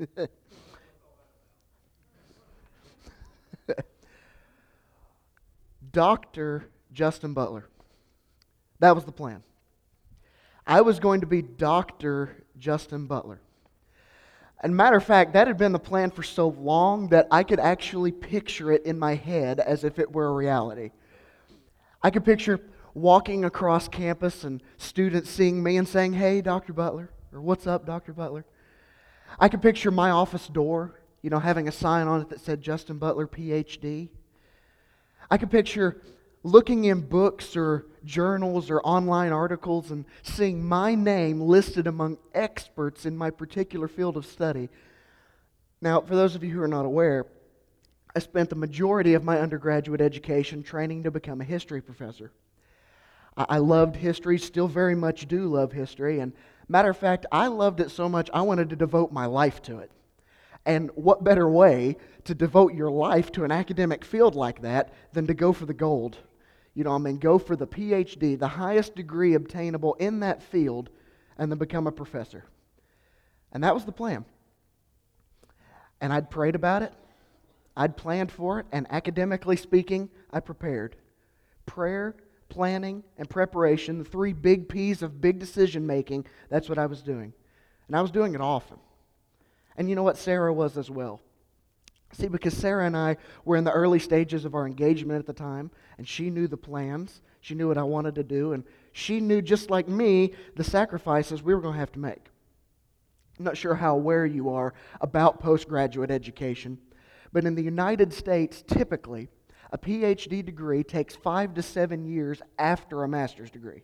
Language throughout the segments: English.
Dr. Justin Butler. That was the plan. I was going to be Dr. Justin Butler. And matter of fact, that had been the plan for so long that I could actually picture it in my head as if it were a reality. I could picture walking across campus and students seeing me and saying, Hey, Dr. Butler, or What's up, Dr. Butler? I could picture my office door, you know, having a sign on it that said Justin Butler, PhD. I could picture looking in books or journals or online articles and seeing my name listed among experts in my particular field of study. Now, for those of you who are not aware, I spent the majority of my undergraduate education training to become a history professor. I loved history, still very much do love history, and matter of fact, I loved it so much I wanted to devote my life to it. And what better way to devote your life to an academic field like that than to go for the gold? You know, I mean, go for the PhD, the highest degree obtainable in that field, and then become a professor. And that was the plan. And I'd prayed about it, I'd planned for it, and academically speaking, I prepared. Prayer, planning, and preparation, the three big P's of big decision making, that's what I was doing. And I was doing it often. And you know what? Sarah was as well. See, because Sarah and I were in the early stages of our engagement at the time, and she knew the plans. She knew what I wanted to do, and she knew, just like me, the sacrifices we were going to have to make. I'm not sure how aware you are about postgraduate education, but in the United States, typically, a PhD degree takes five to seven years after a master's degree.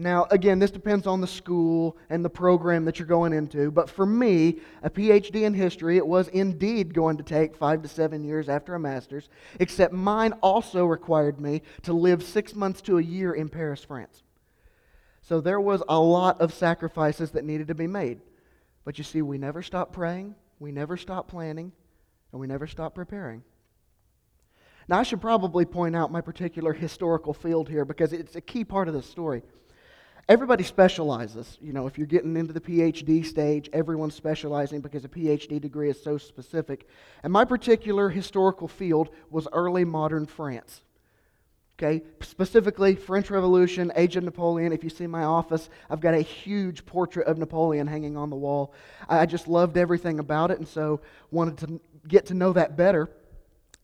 Now, again, this depends on the school and the program that you're going into, but for me, a PhD in history, it was indeed going to take five to seven years after a master's, except mine also required me to live six months to a year in Paris, France. So there was a lot of sacrifices that needed to be made. But you see, we never stopped praying, we never stopped planning, and we never stopped preparing. Now, I should probably point out my particular historical field here because it's a key part of the story everybody specializes. You know, if you're getting into the PhD stage, everyone's specializing because a PhD degree is so specific. And my particular historical field was early modern France. Okay, specifically French Revolution, Age of Napoleon. If you see my office, I've got a huge portrait of Napoleon hanging on the wall. I just loved everything about it, and so wanted to get to know that better.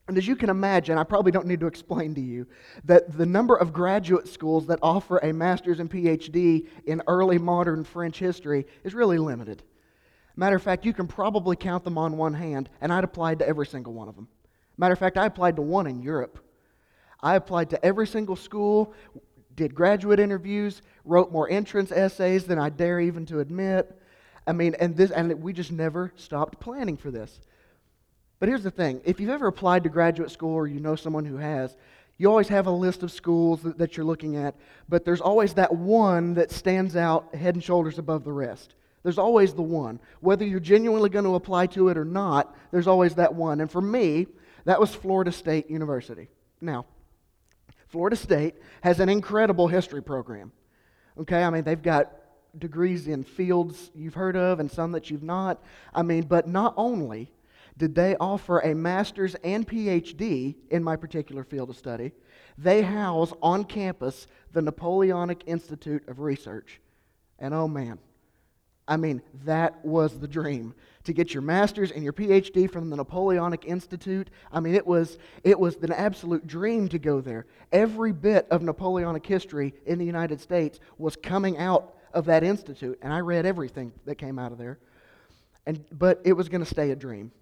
And as you can imagine, I probably don't need to explain to you that the number of graduate schools that offer a master's and PhD in early modern French history is really limited. Matter of fact, you can probably count them on one hand, and I'd applied to every single one of them. Matter of fact, I applied to one in Europe. I applied to every single school, did graduate interviews, wrote more entrance essays than I dare even to admit. I mean, and this, and we just never stopped planning for this. But here's the thing if you've ever applied to graduate school or you know someone who has, you always have a list of schools that, that, you're looking at, but there's always that one that stands out head and shoulders above the rest. There's always the one. Whether you're genuinely going to apply to it or not, there's always that one. And for me, that was Florida State University. Now, Florida State has an incredible history program. Okay, I mean, they've got degrees in fields you've heard of and some that you've not. I mean, but not only did they offer a master's and PhD in my particular field of study. They house on campus the Napoleonic Institute of Research. And oh man, I mean, that was the dream. To get your master's and your PhD from the Napoleonic Institute, I mean, it was, it was an absolute dream to go there. Every bit of Napoleonic history in the United States was coming out of that institute, and I read everything that came out of there. And, but it was going to stay a dream.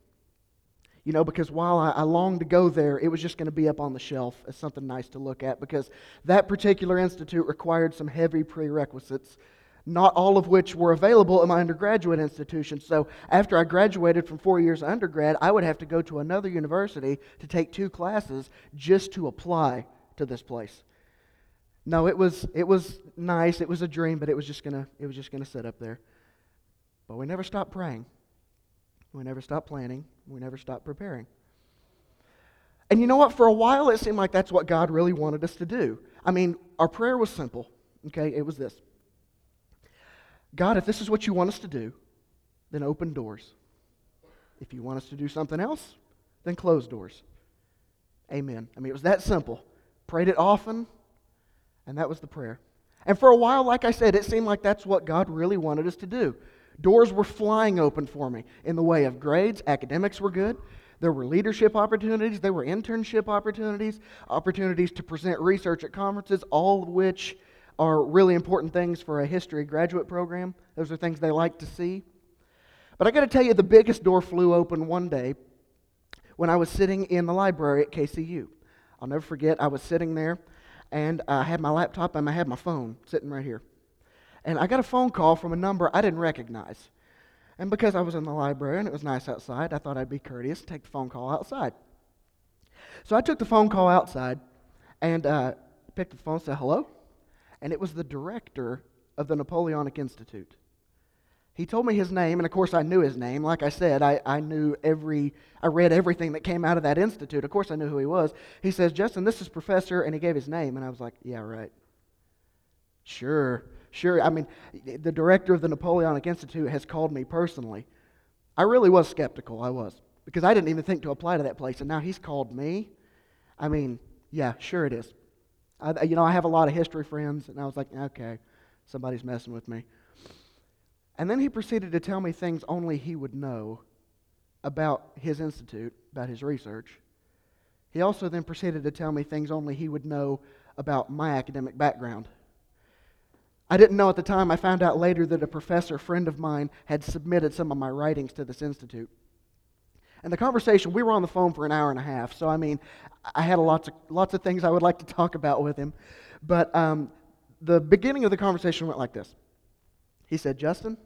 You know, because while I, I longed to go there, it was just going to be up on the shelf as something nice to look at because that particular institute required some heavy prerequisites, not all of which were available at my undergraduate institution. So after I graduated from four years of undergrad, I would have to go to another university to take two classes just to apply to this place. No, it was, it was nice. It was a dream, but it was just to it was just going to sit up there. But we never stopped praying. We never stopped planning. We never stopped preparing. And you know what? For a while, it seemed like that's what God really wanted us to do. I mean, our prayer was simple, okay? It was this God, if this is what you want us to do, then open doors. If you want us to do something else, then close doors. Amen. I mean, it was that simple. Prayed it often, and that was the prayer. And for a while, like I said, it seemed like that's what God really wanted us to do. Doors were flying open for me in the way of grades, academics were good. There were leadership opportunities, there were internship opportunities, opportunities to present research at conferences, all of which are really important things for a history graduate program. Those are things they like to see. But I got to tell you, the biggest door flew open one day when I was sitting in the library at KCU. I'll never forget, I was sitting there and I had my laptop and I had my phone sitting right here. And I got a phone call from a number I didn't recognize. And because I was in the library and it was nice outside, I thought I'd be courteous and take the phone call outside. So I took the phone call outside and uh, picked up the phone and said, hello? And it was the director of the Napoleonic Institute. He told me his name, and of course I knew his name. Like I said, I, I knew every, I read everything that came out of that institute. Of course I knew who he was. He says, Justin, this is Professor, and he gave his name. And I was like, yeah, right. Sure, sure. I mean, the director of the Napoleonic Institute has called me personally. I really was skeptical, I was, because I didn't even think to apply to that place, and now he's called me. I mean, yeah, sure it is. I, you know, I have a lot of history friends, and I was like, okay, somebody's messing with me. And then he proceeded to tell me things only he would know about his institute, about his research. He also then proceeded to tell me things only he would know about my academic background. I didn't know at the time. I found out later that a professor friend of mine had submitted some of my writings to this institute. And the conversation, we were on the phone for an hour and a half. So, I mean, I had lots of, lots of things I would like to talk about with him. But um, the beginning of the conversation went like this he said, Justin,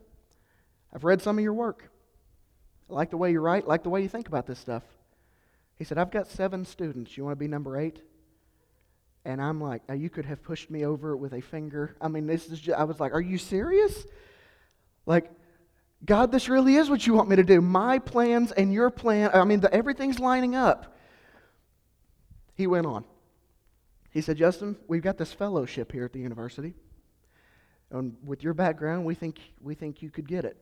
I've read some of your work. I like the way you write, like the way you think about this stuff. He said, I've got seven students. You want to be number eight? And I'm like, now you could have pushed me over with a finger. I mean, this is just, I was like, are you serious? Like, God, this really is what you want me to do. My plans and your plan, I mean, the, everything's lining up. He went on. He said, Justin, we've got this fellowship here at the university. And with your background, we think, we think you could get it.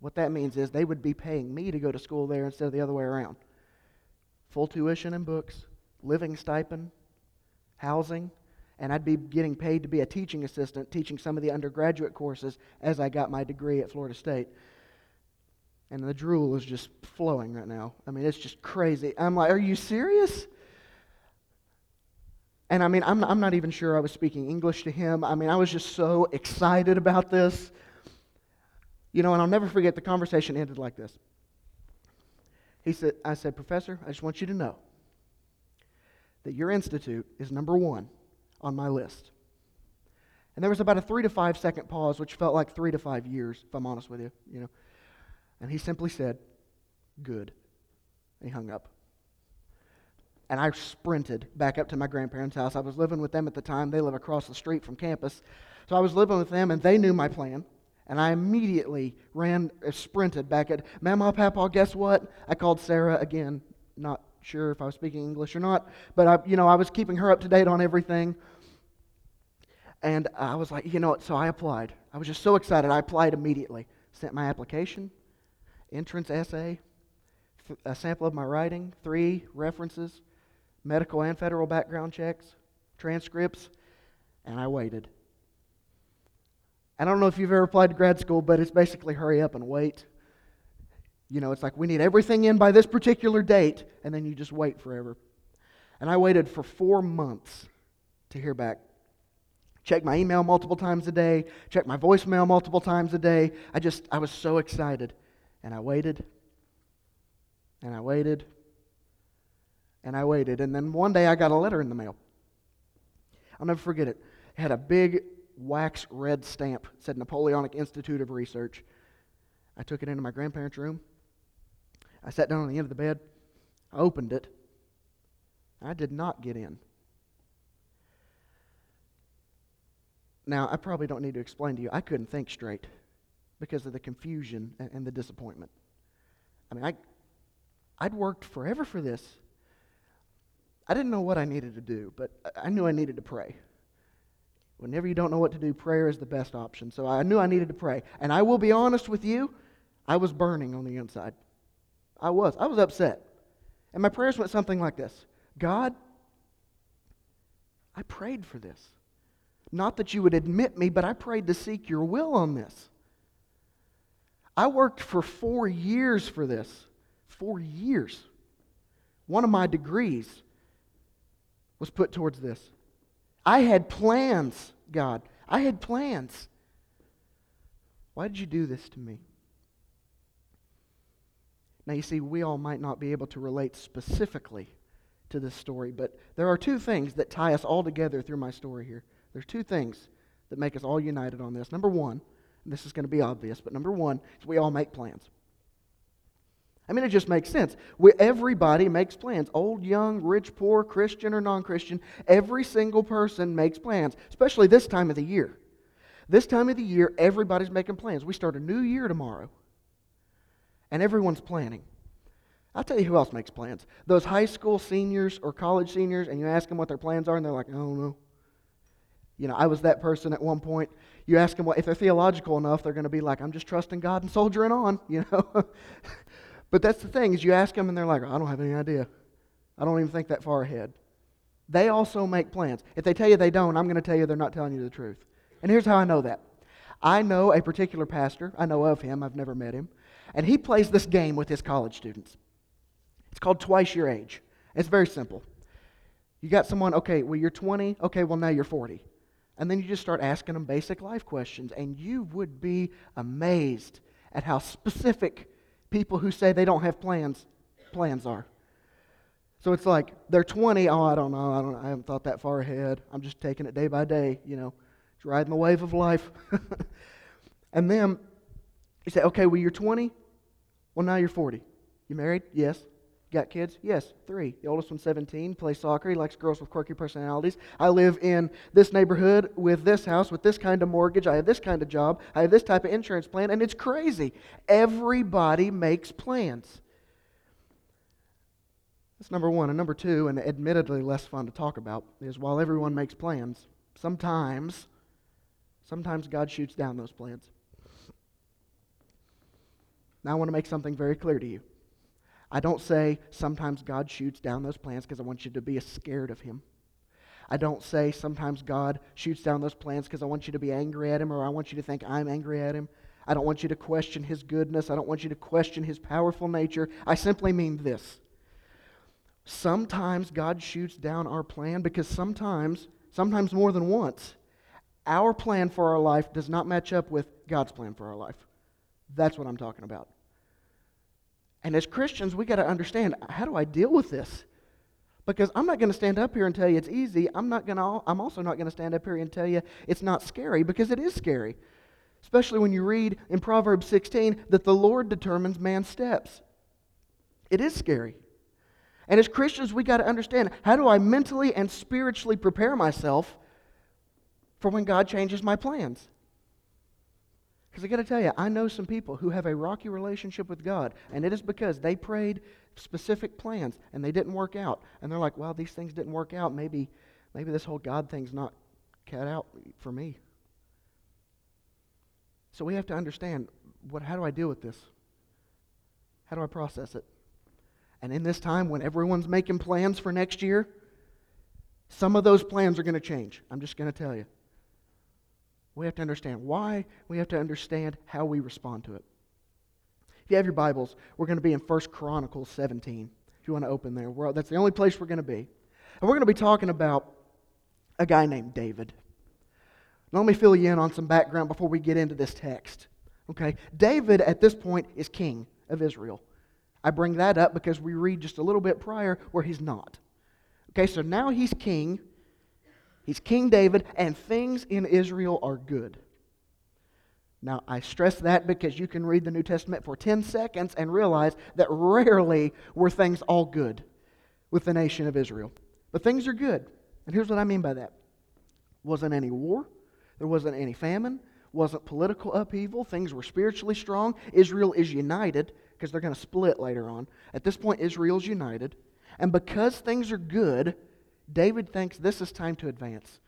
What that means is they would be paying me to go to school there instead of the other way around. Full tuition and books, living stipend, housing, and I'd be getting paid to be a teaching assistant, teaching some of the undergraduate courses as I got my degree at Florida State. And the drool is just flowing right now. I mean, it's just crazy. I'm like, are you serious? And I mean, I'm, I'm not even sure I was speaking English to him. I mean, I was just so excited about this. You know, and I'll never forget the conversation ended like this. He said, I said, Professor, I just want you to know that your institute is number one on my list. And there was about a three to five second pause, which felt like three to five years, if I'm honest with you, you know. And he simply said, Good. And he hung up and I sprinted back up to my grandparents' house. I was living with them at the time. They live across the street from campus. So I was living with them, and they knew my plan. And I immediately ran, sprinted back at Mama, Papa, guess what? I called Sarah again. Not sure if I was speaking English or not, but I, you know, I was keeping her up to date on everything. And I was like, you know what? So I applied. I was just so excited. I applied immediately. Sent my application, entrance essay, a sample of my writing, three references, medical and federal background checks, transcripts, and I waited. I don't know if you've ever applied to grad school, but it's basically hurry up and wait. You know, it's like we need everything in by this particular date, and then you just wait forever. And I waited for four months to hear back. Checked my email multiple times a day, checked my voicemail multiple times a day. I just, I was so excited. And I waited, and I waited, and I waited. And then one day I got a letter in the mail. I'll never forget it. It had a big wax red stamp. It said Napoleonic Institute of Research. I took it into my grandparents' room. I sat down on the end of the bed. I opened it. I did not get in. Now, I probably don't need to explain to you. I couldn't think straight because of the confusion and the disappointment. I mean, I, I'd worked forever for this. I didn't know what I needed to do, but I knew I needed to pray. Whenever you don't know what to do, prayer is the best option. So I knew I needed to pray. And I will be honest with you, I was burning on the inside. I was. I was upset. And my prayers went something like this God, I prayed for this. Not that you would admit me, but I prayed to seek your will on this. I worked for four years for this. Four years. One of my degrees was put towards this. I had plans, God. I had plans. Why did you do this to me? Now, you see, we all might not be able to relate specifically to this story, but there are two things that tie us all together through my story here. There's two things that make us all united on this. Number one, this is going to be obvious, but number one is we all make plans. I mean, it just makes sense. We, everybody makes plans. Old, young, rich, poor, Christian, or non Christian. Every single person makes plans, especially this time of the year. This time of the year, everybody's making plans. We start a new year tomorrow, and everyone's planning. I'll tell you who else makes plans. Those high school seniors or college seniors, and you ask them what their plans are, and they're like, I don't know. You know, I was that person at one point. You ask them what, if they're theological enough, they're going to be like, I'm just trusting God and soldiering on, you know. but that's the thing, is you ask them and they're like, I don't have any idea. I don't even think that far ahead. They also make plans. If they tell you they don't, I'm going to tell you they're not telling you the truth. And here's how I know that. I know a particular pastor. I know of him. I've never met him. And he plays this game with his college students. It's called Twice Your Age. It's very simple. You got someone, okay, well, you're 20. Okay, well, now you're 40. And then you just start asking them basic life questions. And you would be amazed at how specific people who say they don't have plans plans are. So it's like they're 20. Oh, I don't know. I, don't, I haven't thought that far ahead. I'm just taking it day by day, you know riding the wave of life. and then you say, okay, well, you're 20. Well, now you're 40. You married? Yes. Got kids? Yes, three. The oldest one's 17, plays soccer. He likes girls with quirky personalities. I live in this neighborhood with this house, with this kind of mortgage. I have this kind of job. I have this type of insurance plan, and it's crazy. Everybody makes plans. That's number one. And number two, and admittedly less fun to talk about, is while everyone makes plans, sometimes Sometimes God shoots down those plans. Now, I want to make something very clear to you. I don't say sometimes God shoots down those plans because I want you to be scared of Him. I don't say sometimes God shoots down those plans because I want you to be angry at Him or I want you to think I'm angry at Him. I don't want you to question His goodness. I don't want you to question His powerful nature. I simply mean this. Sometimes God shoots down our plan because sometimes, sometimes more than once, our plan for our life does not match up with God's plan for our life. That's what I'm talking about. And as Christians, we got to understand how do I deal with this? Because I'm not going to stand up here and tell you it's easy. I'm not going to I'm also not going to stand up here and tell you it's not scary because it is scary. Especially when you read in Proverbs 16 that the Lord determines man's steps. It is scary. And as Christians, we got to understand how do I mentally and spiritually prepare myself for when God changes my plans. Because I got to tell you, I know some people who have a rocky relationship with God, and it is because they prayed specific plans and they didn't work out. And they're like, well, these things didn't work out. Maybe, maybe this whole God thing's not cut out for me. So we have to understand what, how do I deal with this? How do I process it? And in this time when everyone's making plans for next year, some of those plans are going to change. I'm just going to tell you. We have to understand why. We have to understand how we respond to it. If you have your Bibles, we're going to be in 1 Chronicles 17. If you want to open there, that's the only place we're going to be. And we're going to be talking about a guy named David. Let me fill you in on some background before we get into this text. Okay? David, at this point, is king of Israel. I bring that up because we read just a little bit prior where he's not. Okay, so now he's king. He's King David, and things in Israel are good. Now, I stress that because you can read the New Testament for 10 seconds and realize that rarely were things all good with the nation of Israel. But things are good. And here's what I mean by that wasn't any war, there wasn't any famine, wasn't political upheaval, things were spiritually strong. Israel is united because they're going to split later on. At this point, Israel's united. And because things are good, David thinks this is time to advance.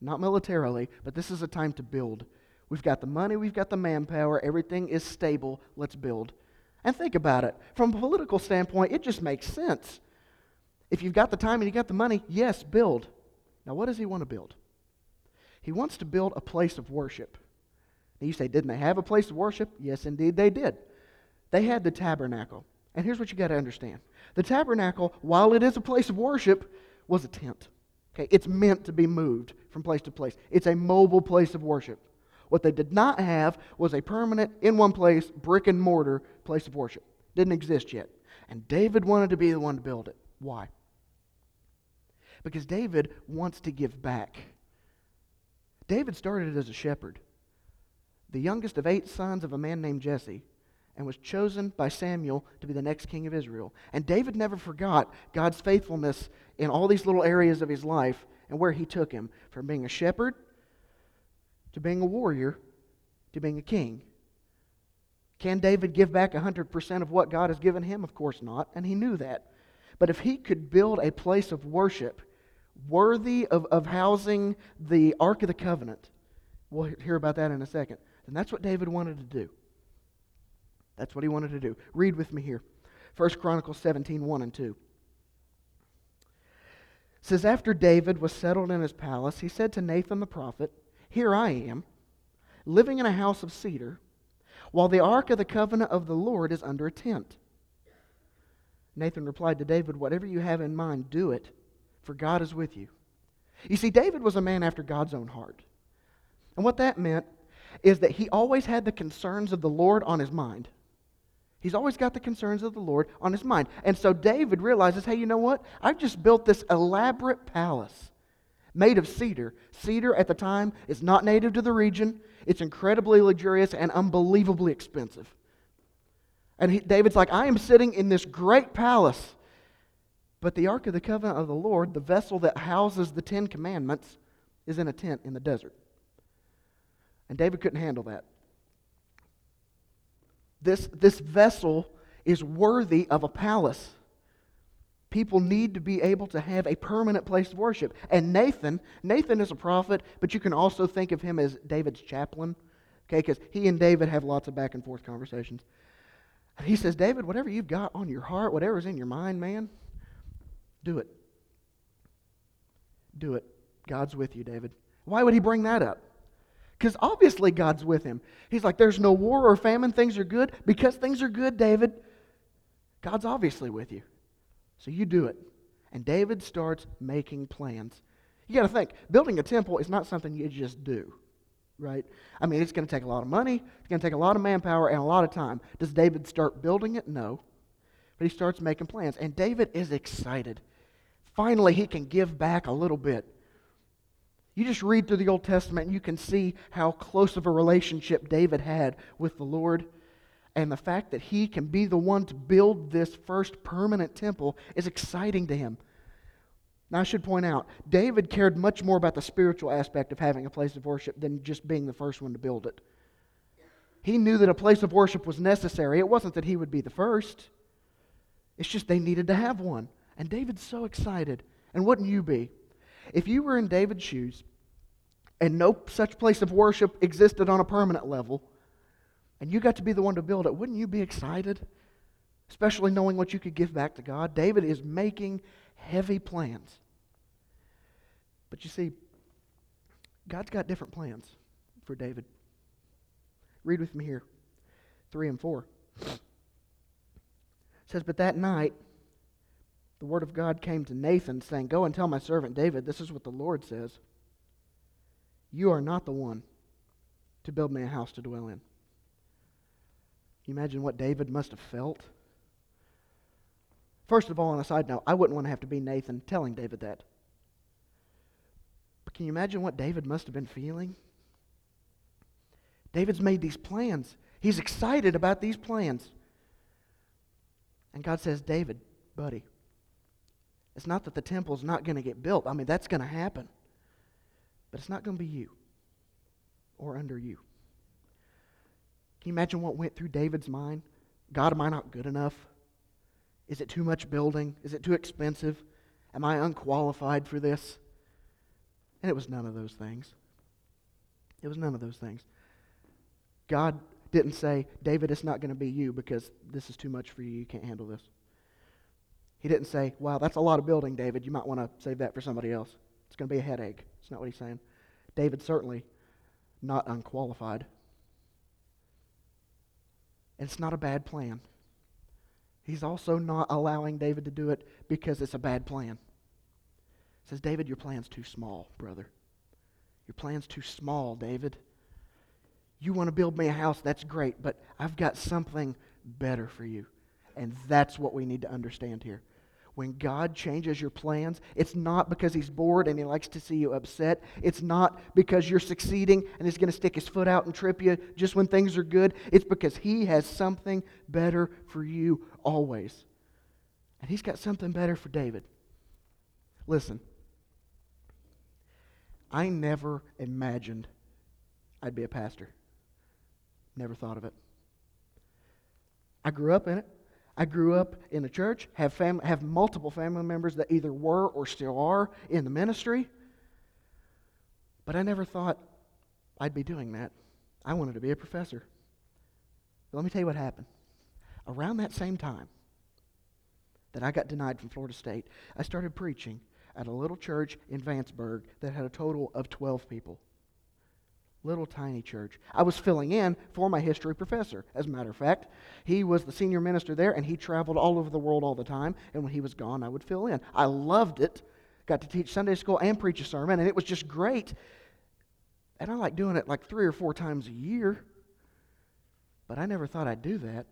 Not militarily, but this is a time to build. We've got the money, we've got the manpower, everything is stable. Let's build. And think about it. From a political standpoint, it just makes sense. If you've got the time and you've got the money, yes, build. Now, what does he want to build? He wants to build a place of worship. Now, you say, didn't they have a place of worship? Yes, indeed, they did. They had the tabernacle. And here's what you got to understand the tabernacle, while it is a place of worship, was a tent. Okay, it's meant to be moved from place to place. It's a mobile place of worship. What they did not have was a permanent, in one place, brick and mortar place of worship. Didn't exist yet. And David wanted to be the one to build it. Why? Because David wants to give back. David started as a shepherd, the youngest of eight sons of a man named Jesse, and was chosen by Samuel to be the next king of Israel. And David never forgot God's faithfulness in all these little areas of his life and where he took him from being a shepherd to being a warrior to being a king. Can David give back 100% of what God has given him? Of course not, and he knew that. But if he could build a place of worship worthy of, of housing the Ark of the Covenant, we'll hear about that in a second, then that's what David wanted to do. That's what he wanted to do. Read with me here. 1 Chronicles 17, 1 and 2. It says, After David was settled in his palace, he said to Nathan the prophet, Here I am, living in a house of cedar, while the ark of the covenant of the Lord is under a tent. Nathan replied to David, Whatever you have in mind, do it, for God is with you. You see, David was a man after God's own heart. And what that meant is that he always had the concerns of the Lord on his mind. He's always got the concerns of the Lord on his mind. And so David realizes hey, you know what? I've just built this elaborate palace made of cedar. Cedar at the time is not native to the region, it's incredibly luxurious and unbelievably expensive. And he, David's like, I am sitting in this great palace. But the Ark of the Covenant of the Lord, the vessel that houses the Ten Commandments, is in a tent in the desert. And David couldn't handle that. This, this vessel is worthy of a palace. People need to be able to have a permanent place of worship. And Nathan, Nathan is a prophet, but you can also think of him as David's chaplain, okay, because he and David have lots of back and forth conversations. And he says, David, whatever you've got on your heart, whatever's in your mind, man, do it. Do it. God's with you, David. Why would he bring that up? Because obviously God's with him. He's like, there's no war or famine, things are good. Because things are good, David, God's obviously with you. So you do it. And David starts making plans. You got to think, building a temple is not something you just do, right? I mean, it's going to take a lot of money, it's going to take a lot of manpower and a lot of time. Does David start building it? No. But he starts making plans. And David is excited. Finally, he can give back a little bit. You just read through the Old Testament and you can see how close of a relationship David had with the Lord. And the fact that he can be the one to build this first permanent temple is exciting to him. Now, I should point out, David cared much more about the spiritual aspect of having a place of worship than just being the first one to build it. He knew that a place of worship was necessary. It wasn't that he would be the first, it's just they needed to have one. And David's so excited. And wouldn't you be? If you were in David's shoes and no such place of worship existed on a permanent level, and you got to be the one to build it, wouldn't you be excited? Especially knowing what you could give back to God. David is making heavy plans. But you see, God's got different plans for David. Read with me here 3 and 4. It says, But that night, the word of God came to Nathan, saying, Go and tell my servant David, this is what the Lord says. You are not the one to build me a house to dwell in. You imagine what David must have felt? First of all, on a side note, I wouldn't want to have to be Nathan telling David that. But can you imagine what David must have been feeling? David's made these plans. He's excited about these plans. And God says, David, buddy, it's not that the temple's not going to get built. I mean, that's going to happen. But it's not going to be you or under you. Can you imagine what went through David's mind? God, am I not good enough? Is it too much building? Is it too expensive? Am I unqualified for this? And it was none of those things. It was none of those things. God, didn't say, David, it's not going to be you because this is too much for you. You can't handle this. He didn't say, wow, that's a lot of building, David. You might want to save that for somebody else. It's going to be a headache. It's not what he's saying. David certainly not unqualified. And it's not a bad plan. He's also not allowing David to do it because it's a bad plan. He says, David, your plan's too small, brother. Your plan's too small, David. You want to build me a house, that's great, but I've got something better for you. And that's what we need to understand here. When God changes your plans, it's not because He's bored and He likes to see you upset. It's not because you're succeeding and He's going to stick His foot out and trip you just when things are good. It's because He has something better for you always. And He's got something better for David. Listen, I never imagined I'd be a pastor. Never thought of it. I grew up in it. I grew up in the church, have, fam- have multiple family members that either were or still are in the ministry. But I never thought I'd be doing that. I wanted to be a professor. But let me tell you what happened. Around that same time that I got denied from Florida State, I started preaching at a little church in Vanceburg that had a total of 12 people little tiny church. I was filling in for my history professor, as a matter of fact. He was the senior minister there, and he traveled all over the world all the time. And when he was gone, I would fill in. I loved it. Got to teach Sunday school and preach a sermon, and it was just great. And I like doing it like three or four times a year. But I never thought I'd do that.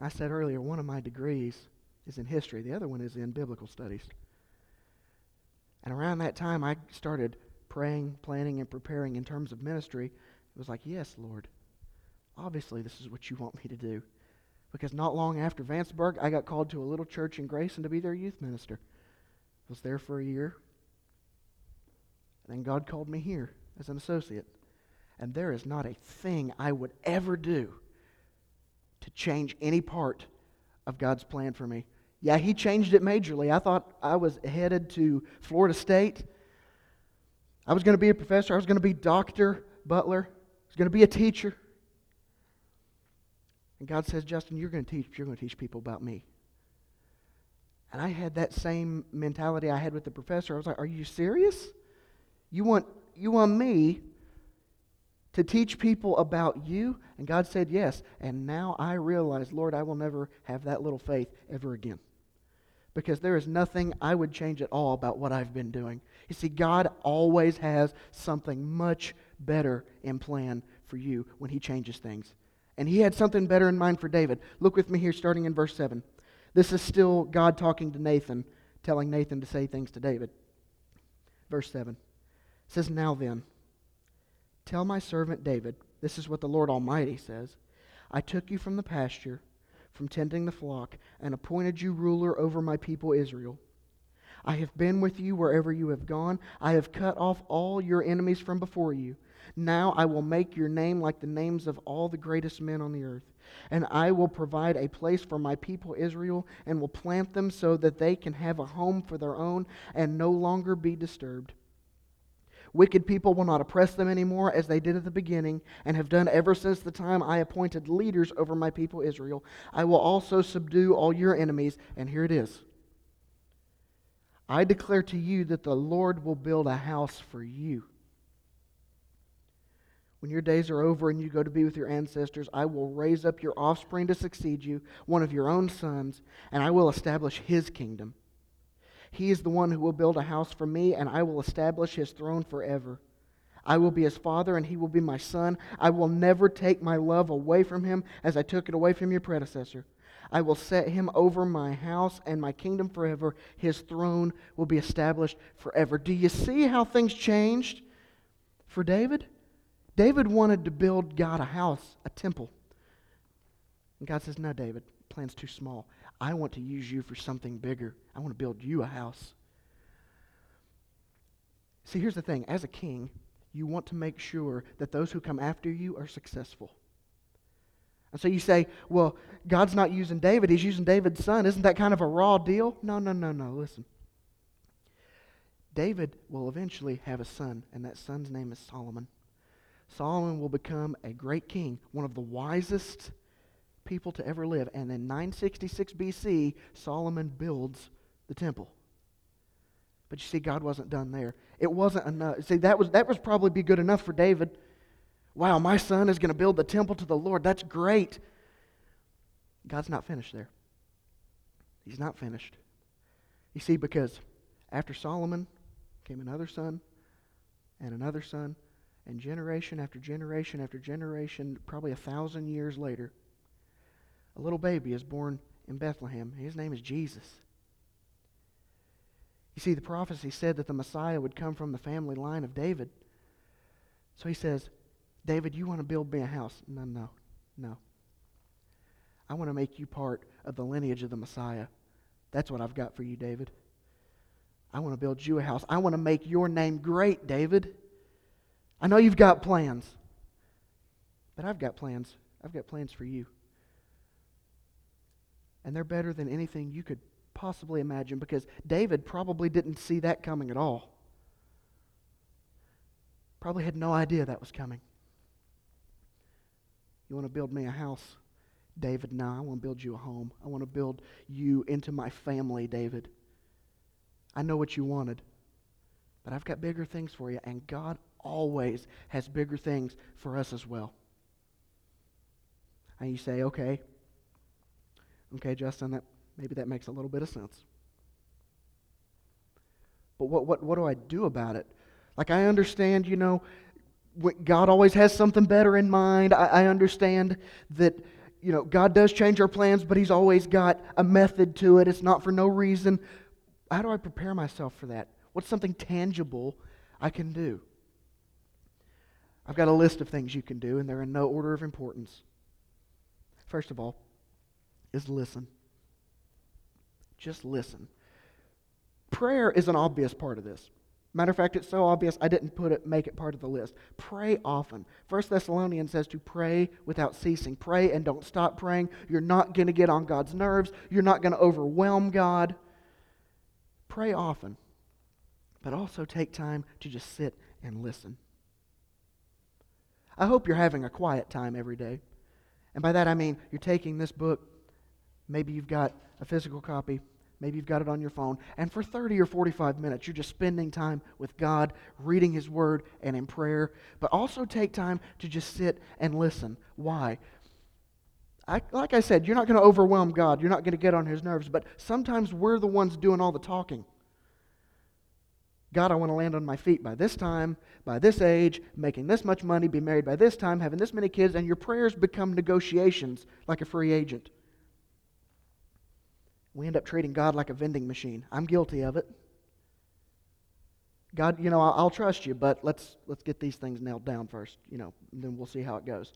I said earlier, one of my degrees is in history, the other one is in biblical studies. And around that time, I started praying, planning, and preparing in terms of ministry, it was like, yes, Lord, obviously this is what you want me to do. Because not long after Vanceburg, I got called to a little church in Grayson to be their youth minister. I was there for a year. And then God called me here as an associate. And there is not a thing I would ever do to change any part of God's plan for me. Yeah, He changed it majorly. I thought I was headed to Florida State I was going to be a professor. I was going to be Dr. Butler. I was going to be a teacher. And God says, Justin, you're going to teach. You're going to teach people about me. And I had that same mentality I had with the professor. I was like, Are you serious? You want, you want me to teach people about you? And God said, Yes. And now I realize, Lord, I will never have that little faith ever again because there is nothing I would change at all about what I've been doing. You see, God always has something much better in plan for you when He changes things. And He had something better in mind for David. Look with me here, starting in verse 7. This is still God talking to Nathan, telling Nathan to say things to David. Verse 7 it says, Now then, tell my servant David, this is what the Lord Almighty says I took you from the pasture from tending the flock and appointed you ruler over my people Israel. I have been with you wherever you have gone. I have cut off all your enemies from before you. Now I will make your name like the names of all the greatest men on the earth. And I will provide a place for my people Israel and will plant them so that they can have a home for their own and no longer be disturbed. Wicked people will not oppress them anymore as they did at the beginning and have done ever since the time I appointed leaders over my people Israel. I will also subdue all your enemies. And here it is I declare to you that the Lord will build a house for you. When your days are over and you go to be with your ancestors, I will raise up your offspring to succeed you, one of your own sons, and I will establish his kingdom. He is the one who will build a house for me, and I will establish his throne forever. I will be his father, and he will be my son. I will never take my love away from him as I took it away from your predecessor. I will set him over my house and my kingdom forever. His throne will be established forever. Do you see how things changed for David? David wanted to build God a house, a temple. And God says, No, David, plan's too small. I want to use you for something bigger. I want to build you a house. See, here's the thing as a king, you want to make sure that those who come after you are successful. And so you say, well, God's not using David, he's using David's son. Isn't that kind of a raw deal? No, no, no, no. Listen. David will eventually have a son, and that son's name is Solomon. Solomon will become a great king, one of the wisest people to ever live. And in 966 BC, Solomon builds the temple. But you see, God wasn't done there. It wasn't enough. See, that was that was probably be good enough for David. Wow, my son is going to build the temple to the Lord. That's great. God's not finished there. He's not finished. You see, because after Solomon came another son and another son, and generation after generation after generation, probably a thousand years later, a little baby is born in Bethlehem. His name is Jesus. You see, the prophecy said that the Messiah would come from the family line of David. So he says, David, you want to build me a house? No, no, no. I want to make you part of the lineage of the Messiah. That's what I've got for you, David. I want to build you a house. I want to make your name great, David. I know you've got plans, but I've got plans. I've got plans for you. And they're better than anything you could possibly imagine because David probably didn't see that coming at all. Probably had no idea that was coming. You want to build me a house? David, no, I want to build you a home. I want to build you into my family, David. I know what you wanted, but I've got bigger things for you, and God always has bigger things for us as well. And you say, okay, okay, Justin, that maybe that makes a little bit of sense. But what, what, what do I do about it? Like, I understand, you know, God always has something better in mind. I, I understand that you know, God does change our plans, but He's always got a method to it. It's not for no reason. How do I prepare myself for that? What's something tangible I can do? I've got a list of things you can do, and they're in no order of importance. First of all, is listen. Just listen. Prayer is an obvious part of this. Matter of fact, it's so obvious I didn't put it, make it part of the list. Pray often. First Thessalonians says to pray without ceasing. Pray and don't stop praying. You're not going to get on God's nerves. You're not going to overwhelm God. Pray often, but also take time to just sit and listen. I hope you're having a quiet time every day. And by that I mean you're taking this book, maybe you've got a physical copy, Maybe you've got it on your phone. And for 30 or 45 minutes, you're just spending time with God, reading His Word, and in prayer. But also take time to just sit and listen. Why? I, like I said, you're not going to overwhelm God. You're not going to get on His nerves. But sometimes we're the ones doing all the talking. God, I want to land on my feet by this time, by this age, making this much money, be married by this time, having this many kids, and your prayers become negotiations like a free agent. We end up treating God like a vending machine. I'm guilty of it. God, you know, I'll, trust you, but let's let's get these things nailed down first, you know, then we'll see how it goes.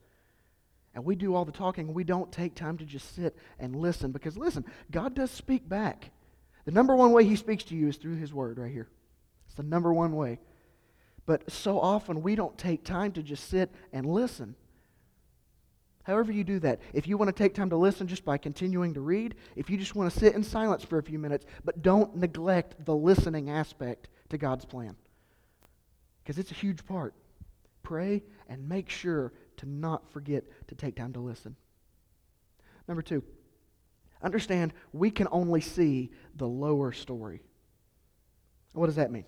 And we do all the talking, we don't take time to just sit and listen because listen, God does speak back. The number one way he speaks to you is through his word right here. It's the number one way. But so often we don't take time to just sit and listen. However, you do that. If you want to take time to listen just by continuing to read, if you just want to sit in silence for a few minutes, but don't neglect the listening aspect to God's plan. Because it's a huge part. Pray and make sure to not forget to take time to listen. Number two, understand we can only see the lower story. What does that mean?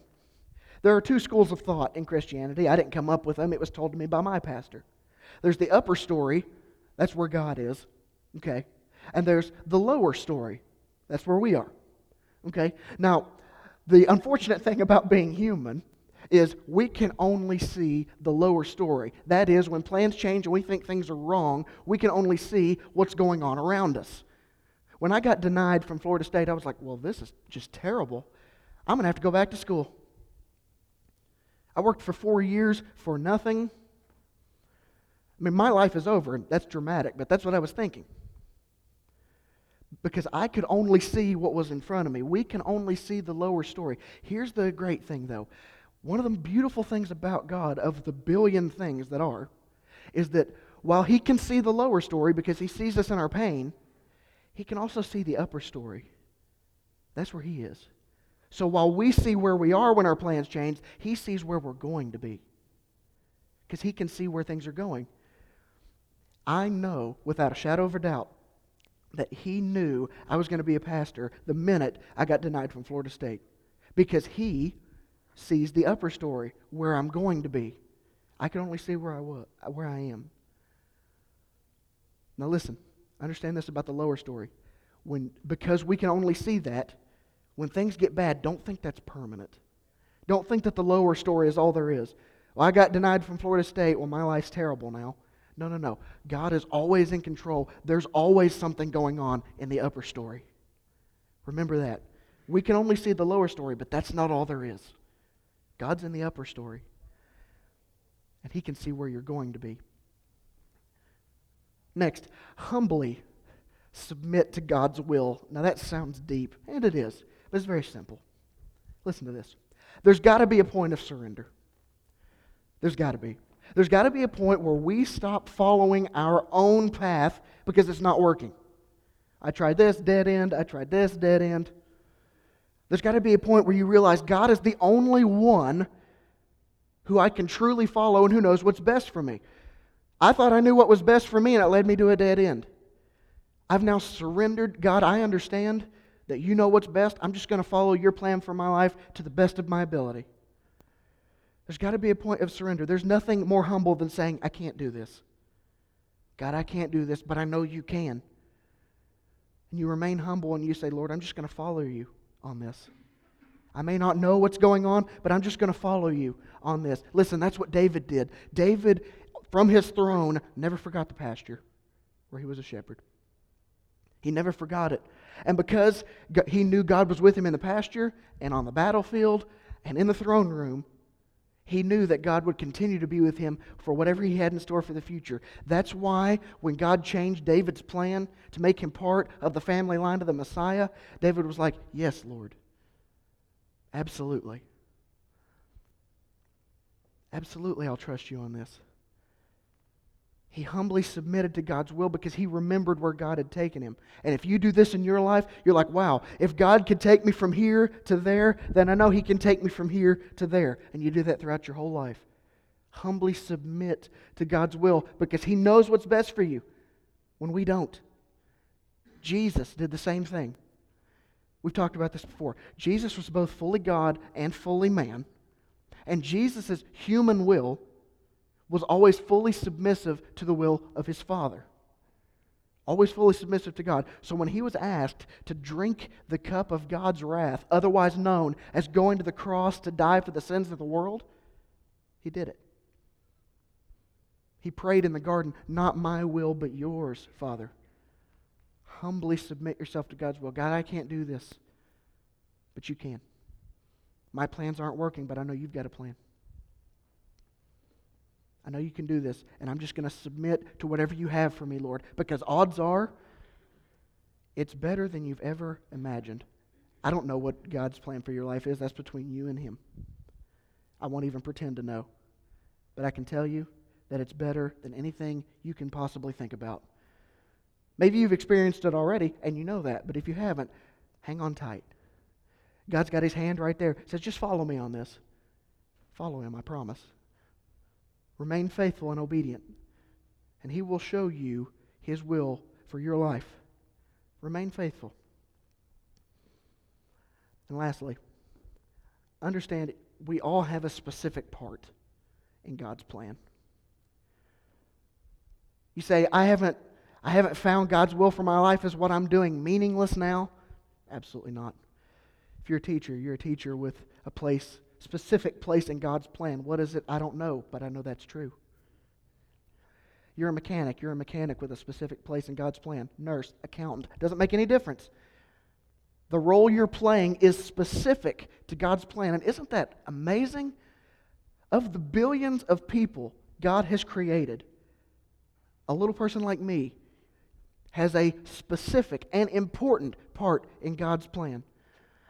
There are two schools of thought in Christianity. I didn't come up with them, it was told to me by my pastor. There's the upper story, that's where God is. Okay? And there's the lower story. That's where we are. Okay? Now, the unfortunate thing about being human is we can only see the lower story. That is, when plans change and we think things are wrong, we can only see what's going on around us. When I got denied from Florida State, I was like, well, this is just terrible. I'm going to have to go back to school. I worked for four years for nothing. I mean, my life is over, and that's dramatic, but that's what I was thinking. Because I could only see what was in front of me. We can only see the lower story. Here's the great thing, though. One of the beautiful things about God, of the billion things that are, is that while He can see the lower story because He sees us in our pain, He can also see the upper story. That's where He is. So while we see where we are when our plans change, He sees where we're going to be. because He can see where things are going. I know without a shadow of a doubt that He knew I was going to be a pastor the minute I got denied from Florida State because He sees the upper story, where I'm going to be. I can only see where I, was, where I am. Now listen, understand this about the lower story. When, because we can only see that, when things get bad, don't think that's permanent. Don't think that the lower story is all there is. Well, I got denied from Florida State. Well, my life's terrible now. No, no, no. God is always in control. There's always something going on in the upper story. Remember that. We can only see the lower story, but that's not all there is. God's in the upper story, and He can see where you're going to be. Next, humbly submit to God's will. Now, that sounds deep, and it is, but it's very simple. Listen to this. There's got to be a point of surrender. There's got to be. There's got to be a point where we stop following our own path because it's not working. I tried this, dead end. I tried this, dead end. There's got to be a point where you realize God is the only one who I can truly follow and who knows what's best for me. I thought I knew what was best for me, and it led me to a dead end. I've now surrendered. God, I understand that you know what's best. I'm just going to follow your plan for my life to the best of my ability. There's got to be a point of surrender. There's nothing more humble than saying, I can't do this. God, I can't do this, but I know you can. And you remain humble and you say, Lord, I'm just going to follow you on this. I may not know what's going on, but I'm just going to follow you on this. Listen, that's what David did. David, from his throne, never forgot the pasture where he was a shepherd. He never forgot it. And because he knew God was with him in the pasture and on the battlefield and in the throne room, he knew that God would continue to be with him for whatever he had in store for the future. That's why when God changed David's plan to make him part of the family line of the Messiah, David was like, Yes, Lord. Absolutely. Absolutely, I'll trust you on this. He humbly submitted to God's will because he remembered where God had taken him. And if you do this in your life, you're like, wow, if God could take me from here to there, then I know he can take me from here to there. And you do that throughout your whole life. Humbly submit to God's will because he knows what's best for you when we don't. Jesus did the same thing. We've talked about this before. Jesus was both fully God and fully man. And Jesus' human will was always fully submissive to the will of his Father. Always fully submissive to God. So when he was asked to drink the cup of God's wrath, otherwise known as going to the cross to die for the sins of the world, he did it. He prayed in the garden, Not my will, but yours, Father. Humbly submit yourself to God's will. God, I can't do this, but you can. My plans aren't working, but I know you've got a plan. I know you can do this, and I'm just going to submit to whatever you have for me, Lord, because odds are it's better than you've ever imagined. I don't know what God's plan for your life is. That's between you and Him. I won't even pretend to know. But I can tell you that it's better than anything you can possibly think about. Maybe you've experienced it already, and you know that, but if you haven't, hang on tight. God's got His hand right there. He says, just follow me on this. Follow Him, I promise. Remain faithful and obedient, and He will show you His will for your life. Remain faithful. And lastly, understand we all have a specific part in God's plan. You say, I haven't, I haven't found God's will for my life. Is what I'm doing meaningless now? Absolutely not. If you're a teacher, you're a teacher with a place specific place in God's plan. What is it? I don't know, but I know that's true. You're a mechanic. You're a mechanic with a specific place in God's plan. Nurse, accountant. Doesn't make any difference. The role you're playing is specific to God's plan. And isn't that amazing? Of the billions of people God has created, a little person like me has a specific and important part in God's plan.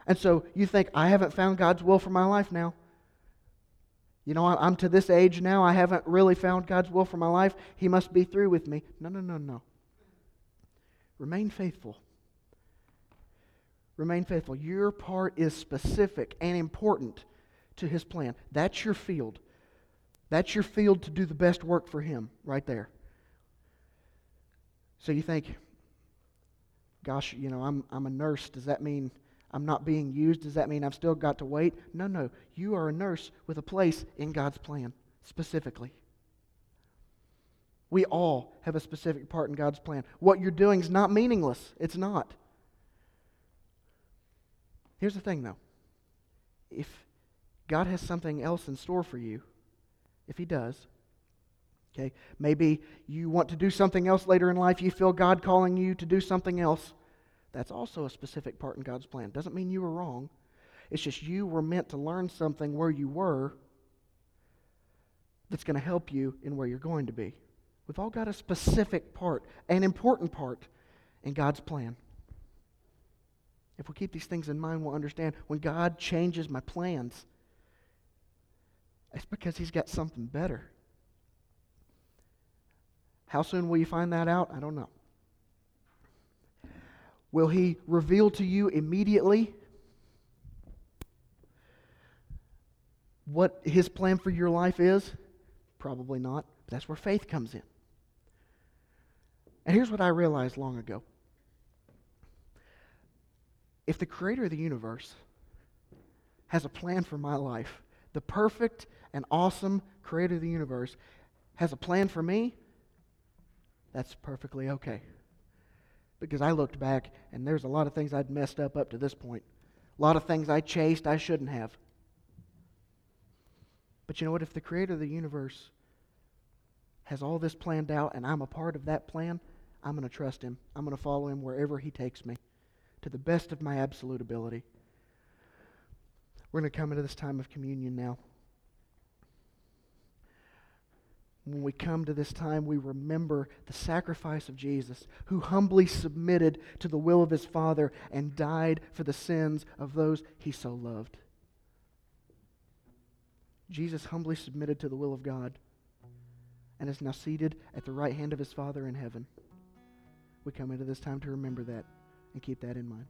And so you think, I haven't found God's will for my life now. You know, I'm to this age now. I haven't really found God's will for my life. He must be through with me. No, no, no, no. Remain faithful. Remain faithful. Your part is specific and important to His plan. That's your field. That's your field to do the best work for Him, right there. So you think, gosh, you know, I'm, I'm a nurse. Does that mean I'm not being used? Does that mean I've still got to wait? No, no. You are a nurse with a place in God's plan, specifically. We all have a specific part in God's plan. What you're doing is not meaningless. It's not. Here's the thing, though. If God has something else in store for you, if He does, okay, maybe you want to do something else later in life, you feel God calling you to do something else, that's also a specific part in God's plan. Doesn't mean you were wrong. It's just you were meant to learn something where you were that's going to help you in where you're going to be. We've all got a specific part, an important part in God's plan. If we keep these things in mind, we'll understand when God changes my plans, it's because He's got something better. How soon will you find that out? I don't know. Will He reveal to you immediately what His plan for your life is? Probably not. That's where faith comes in. And here's what I realized long ago if the creator of the universe has a plan for my life, the perfect and awesome creator of the universe has a plan for me, that's perfectly okay. Because I looked back and there's a lot of things I'd messed up up to this point. A lot of things I chased I shouldn't have. But you know what? If the creator of the universe has all this planned out and I'm a part of that plan, I'm going to trust him. I'm going to follow him wherever he takes me to the best of my absolute ability. We're going to come into this time of communion now. When we come to this time, we remember the sacrifice of Jesus, who humbly submitted to the will of his Father and died for the sins of those he so loved. Jesus humbly submitted to the will of God and is now seated at the right hand of his Father in heaven. We come into this time to remember that and keep that in mind.